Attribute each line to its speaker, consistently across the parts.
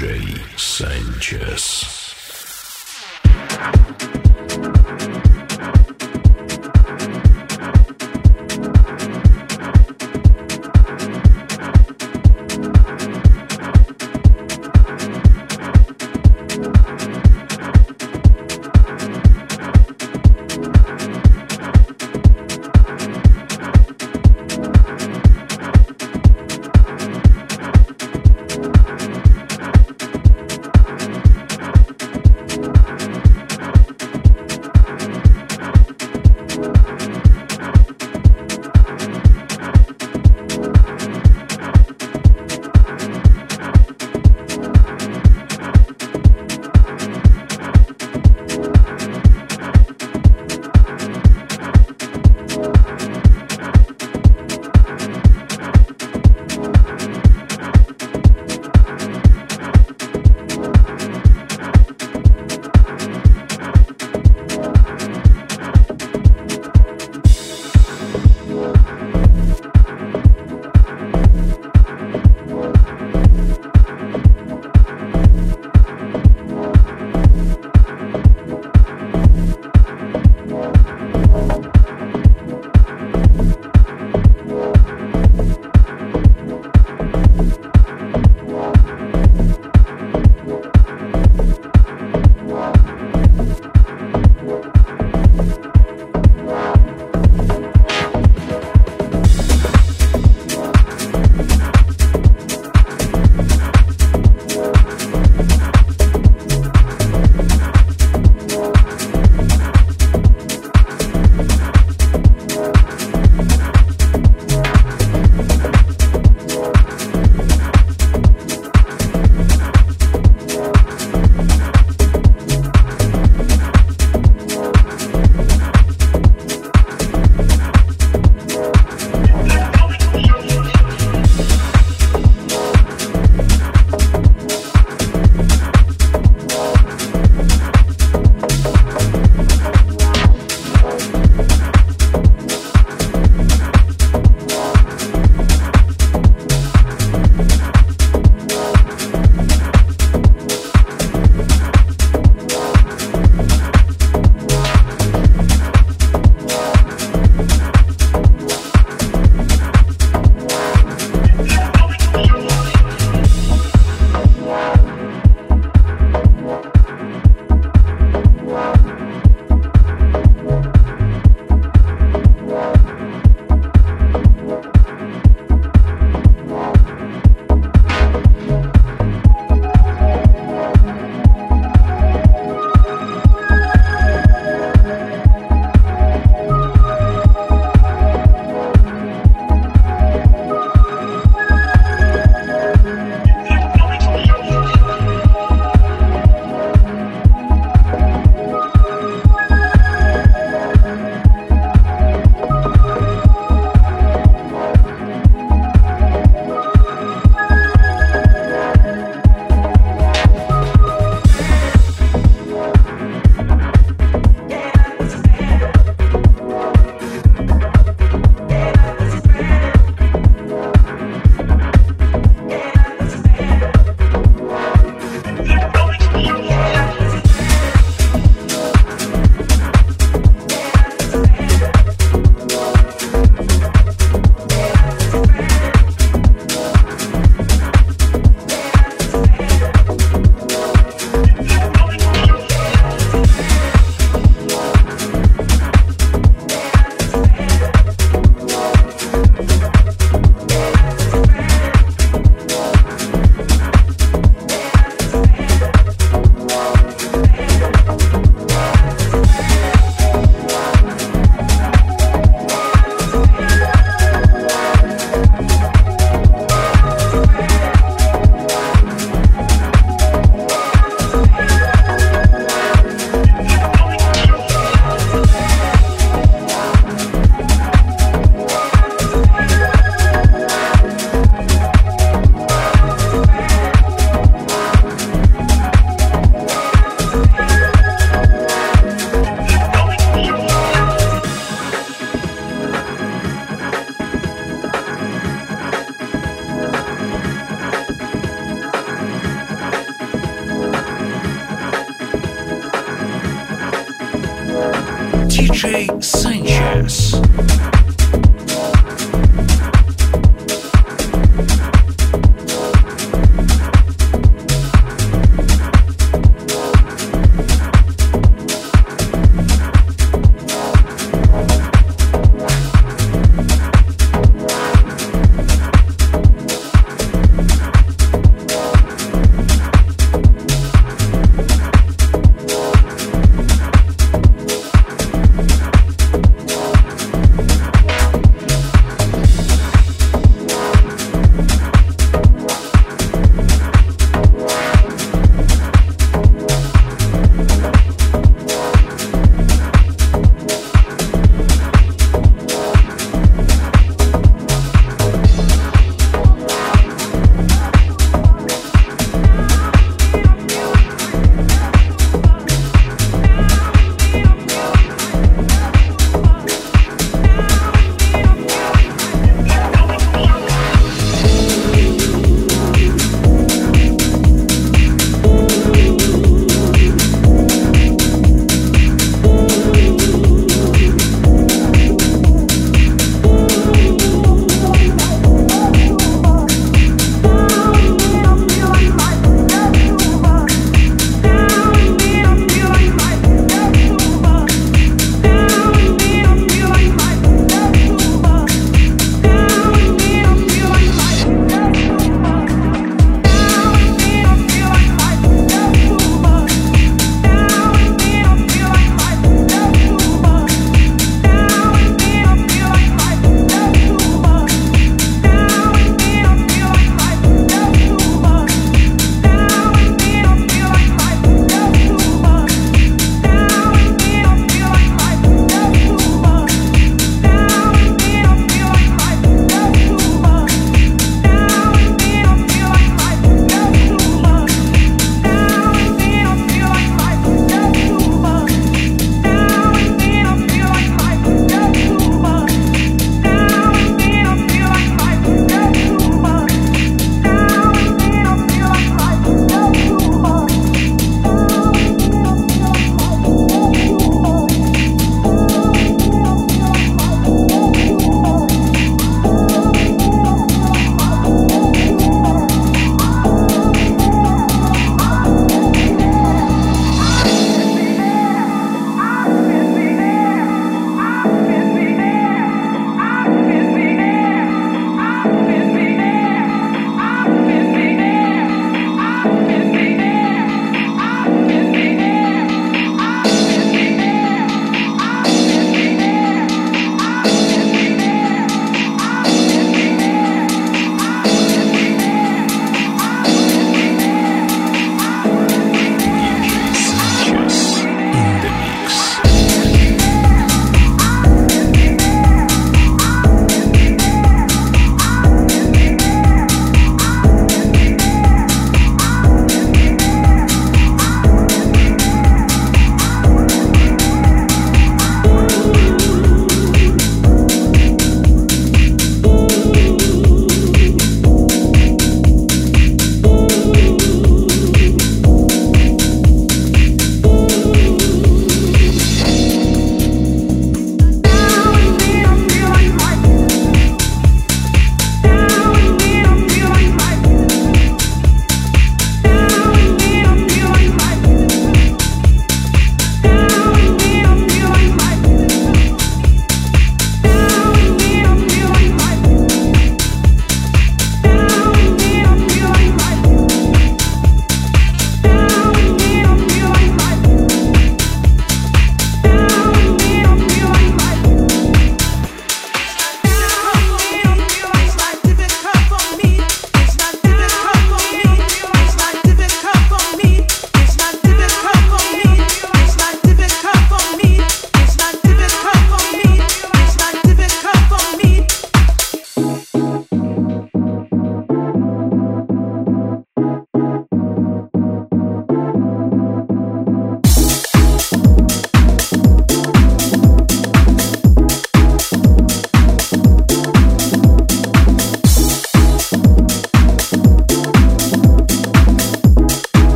Speaker 1: DJ Sanchez.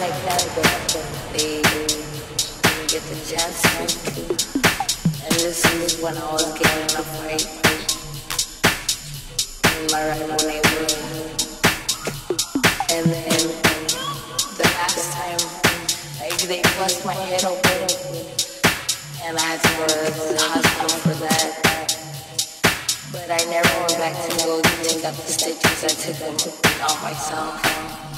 Speaker 2: Like get the chance to. And this is when I was getting in a fight in my. And then the last time, they my head open, and I had to go to the hospital for that. I never went back to go take up the stitches. I took them on myself.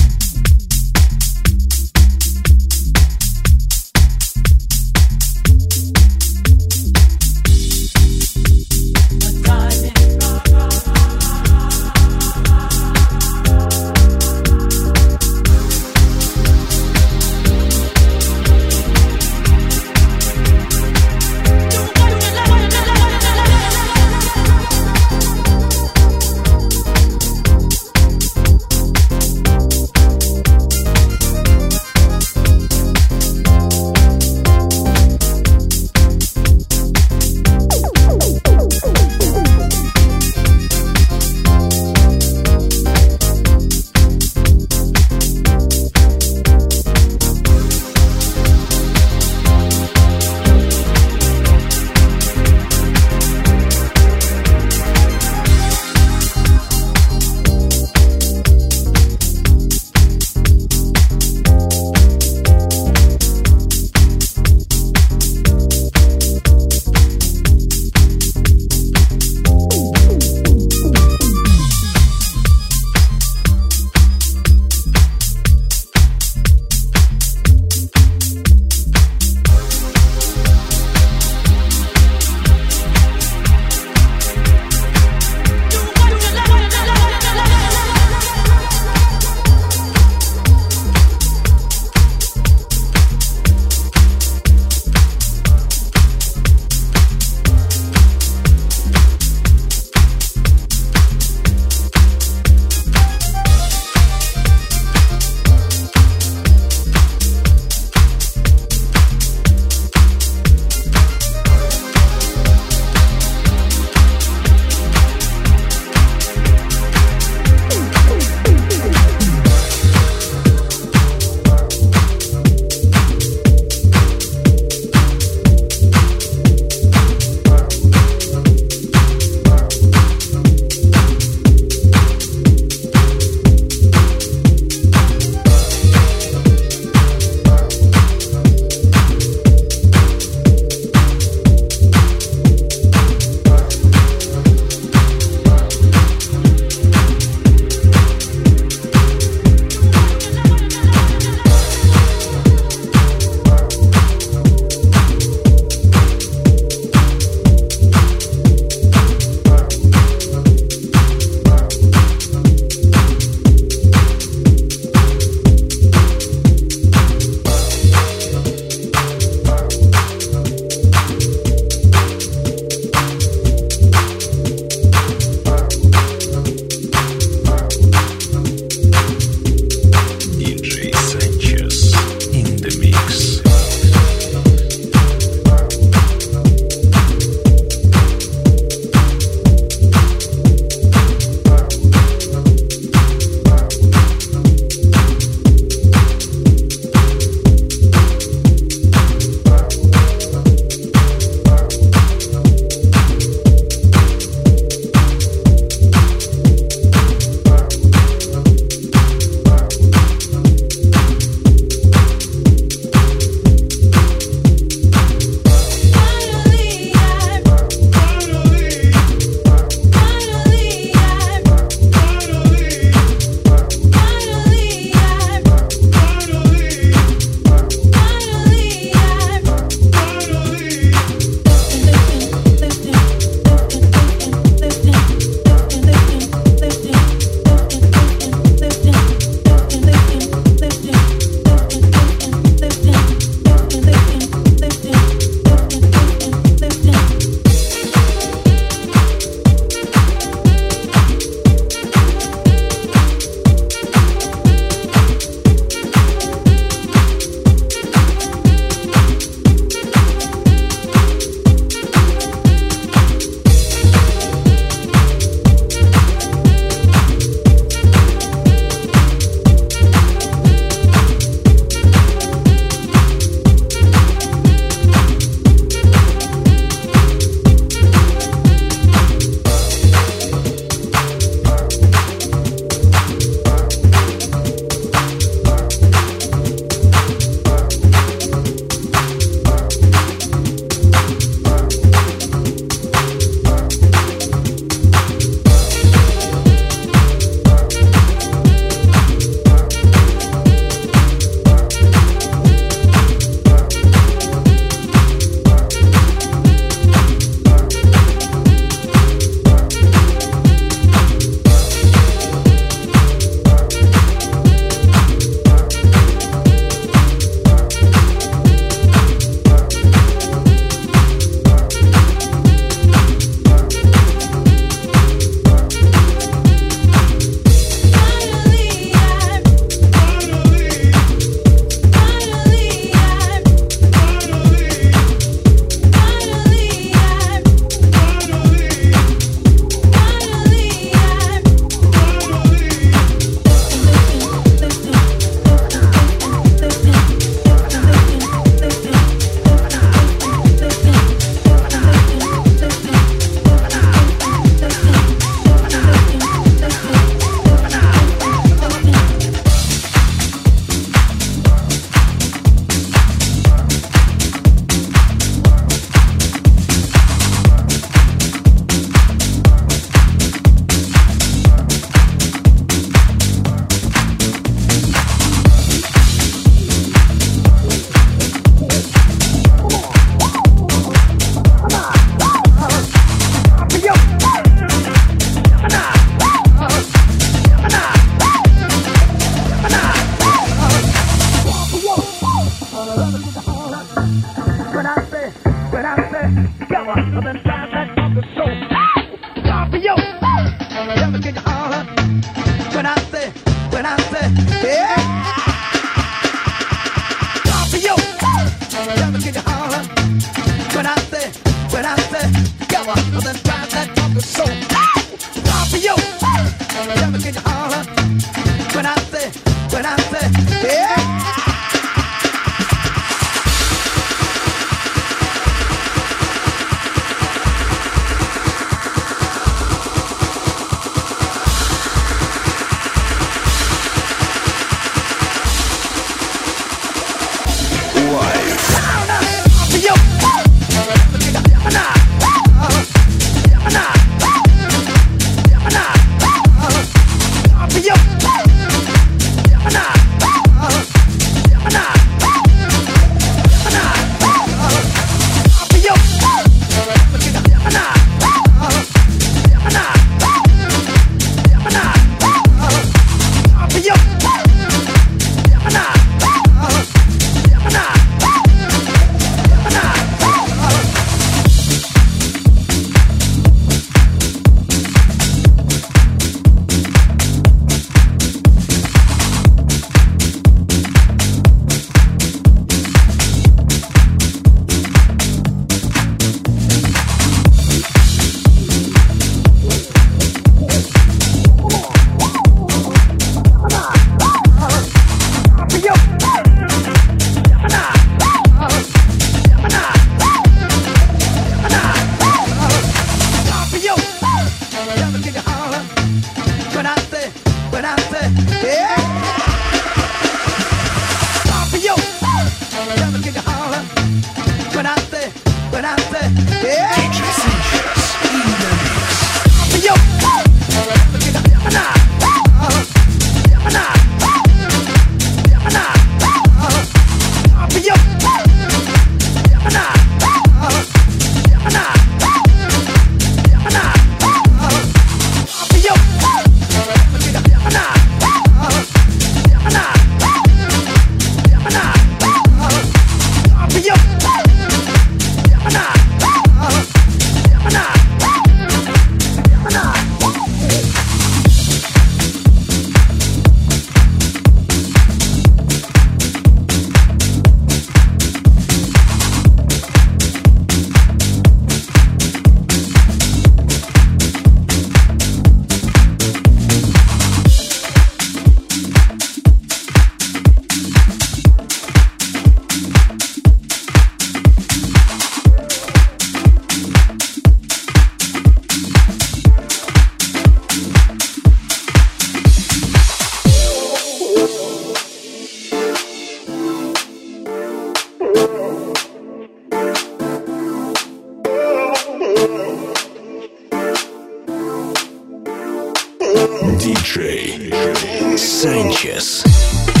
Speaker 3: DJ Sanchez.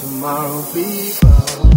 Speaker 1: tomorrow be.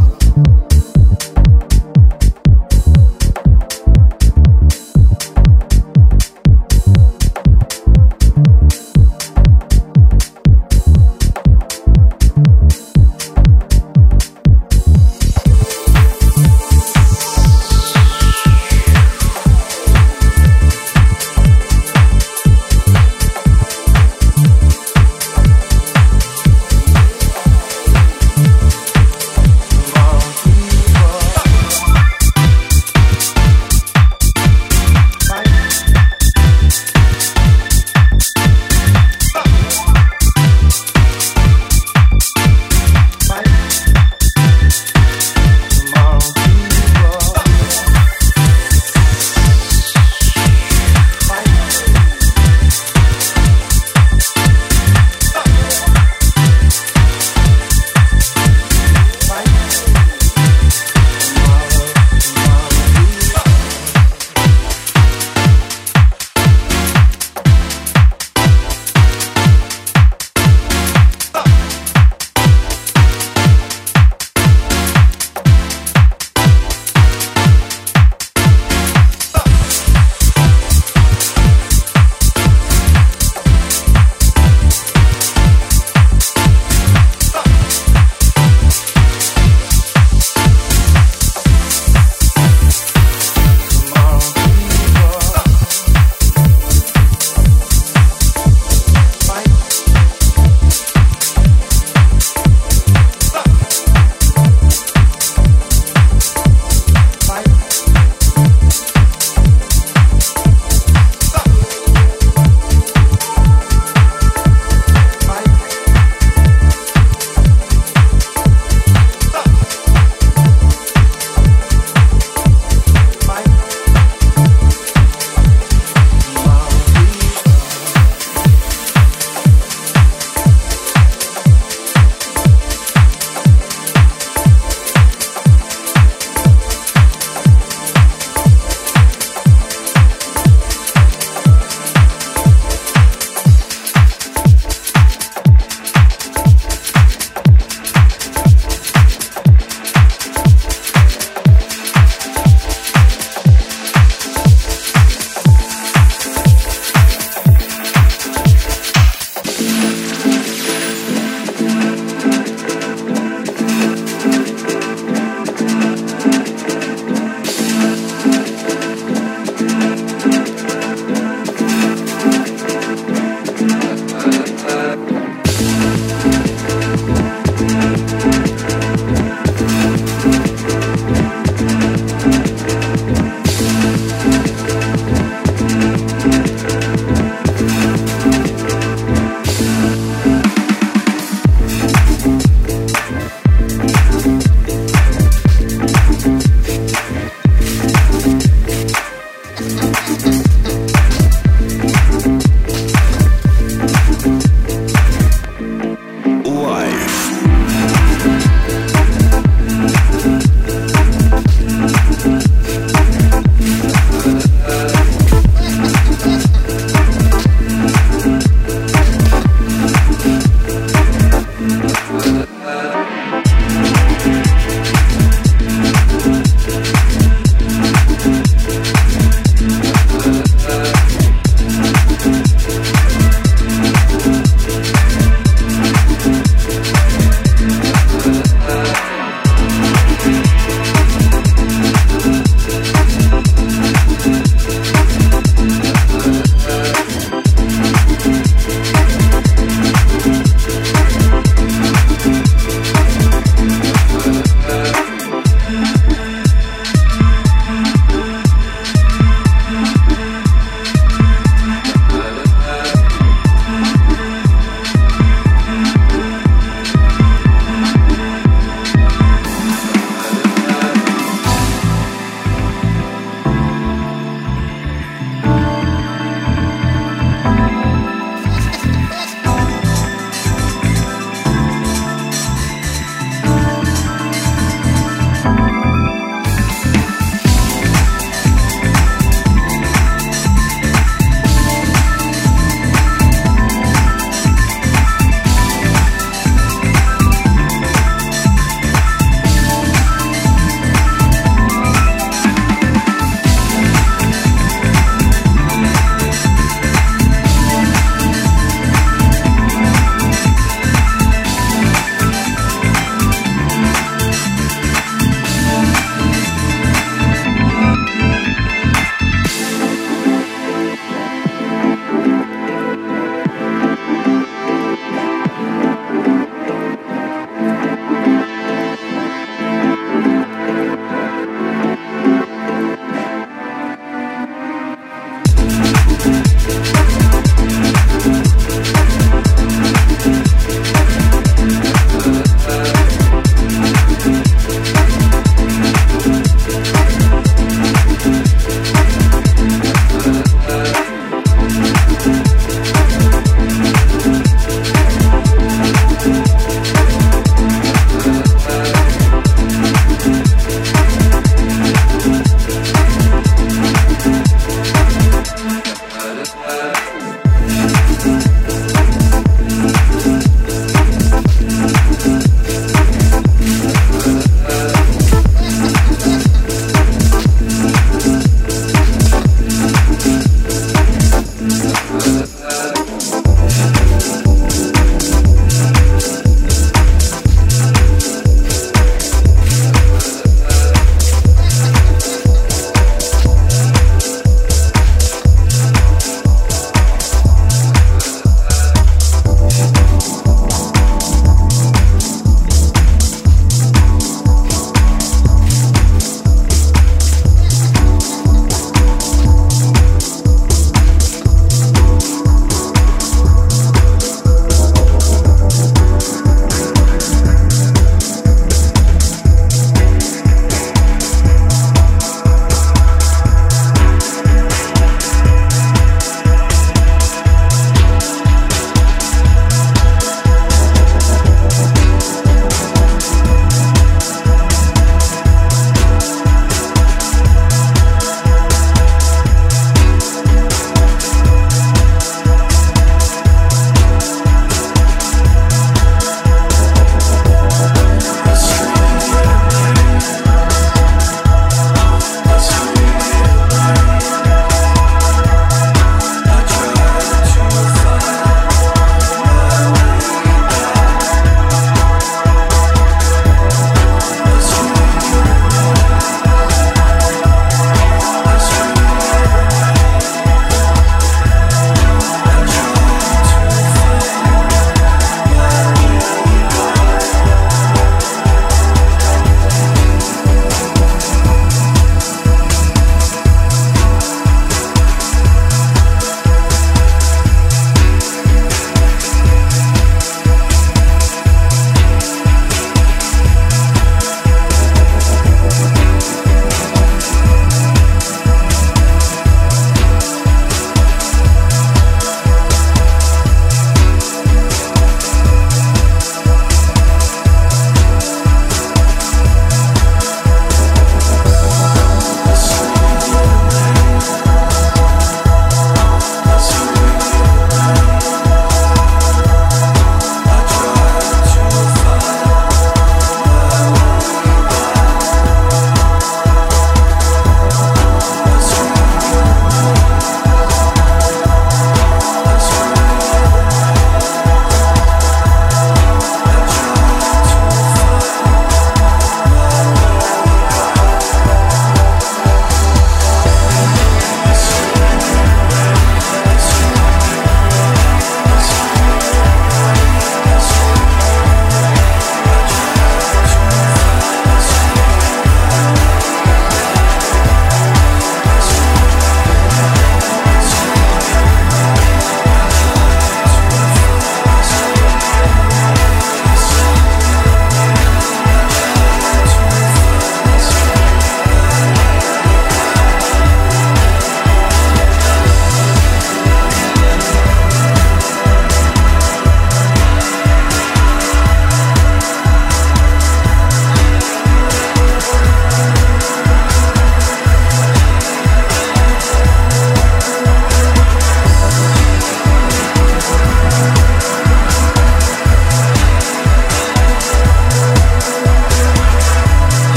Speaker 1: Bye.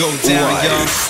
Speaker 1: go down,
Speaker 4: young.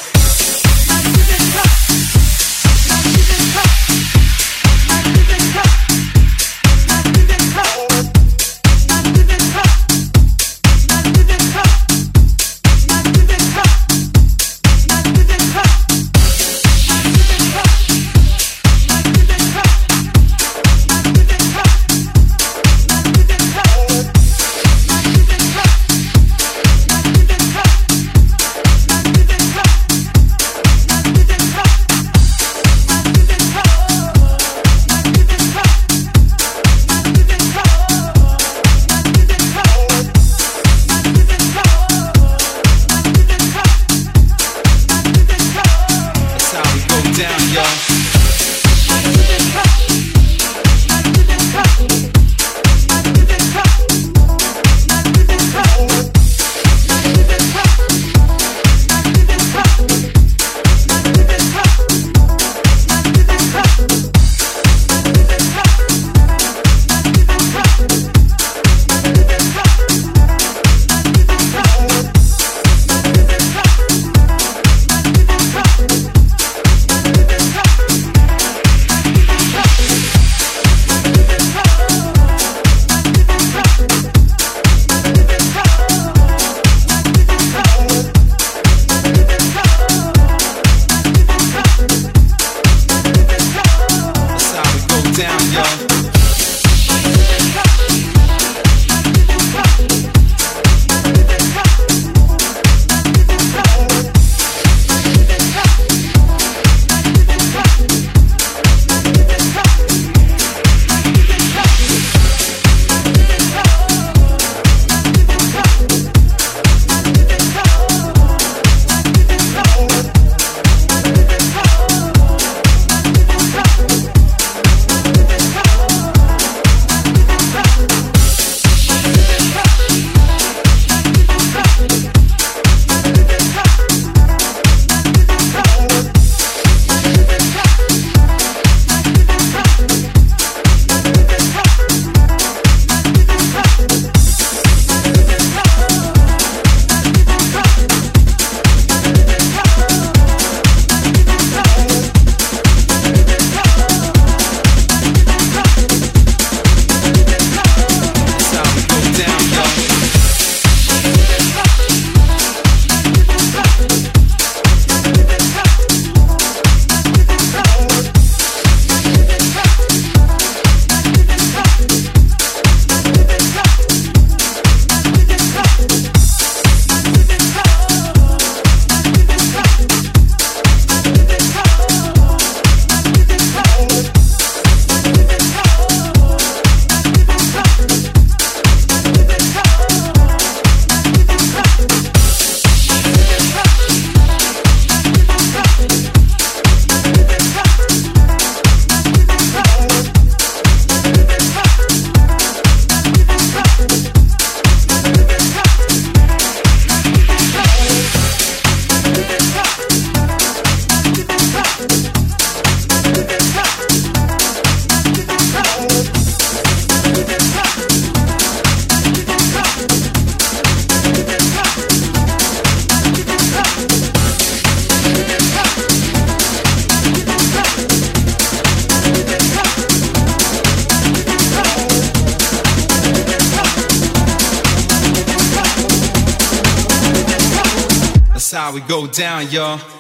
Speaker 4: How we go down, y'all.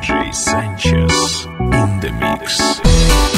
Speaker 1: DJ Sanchez in the mix.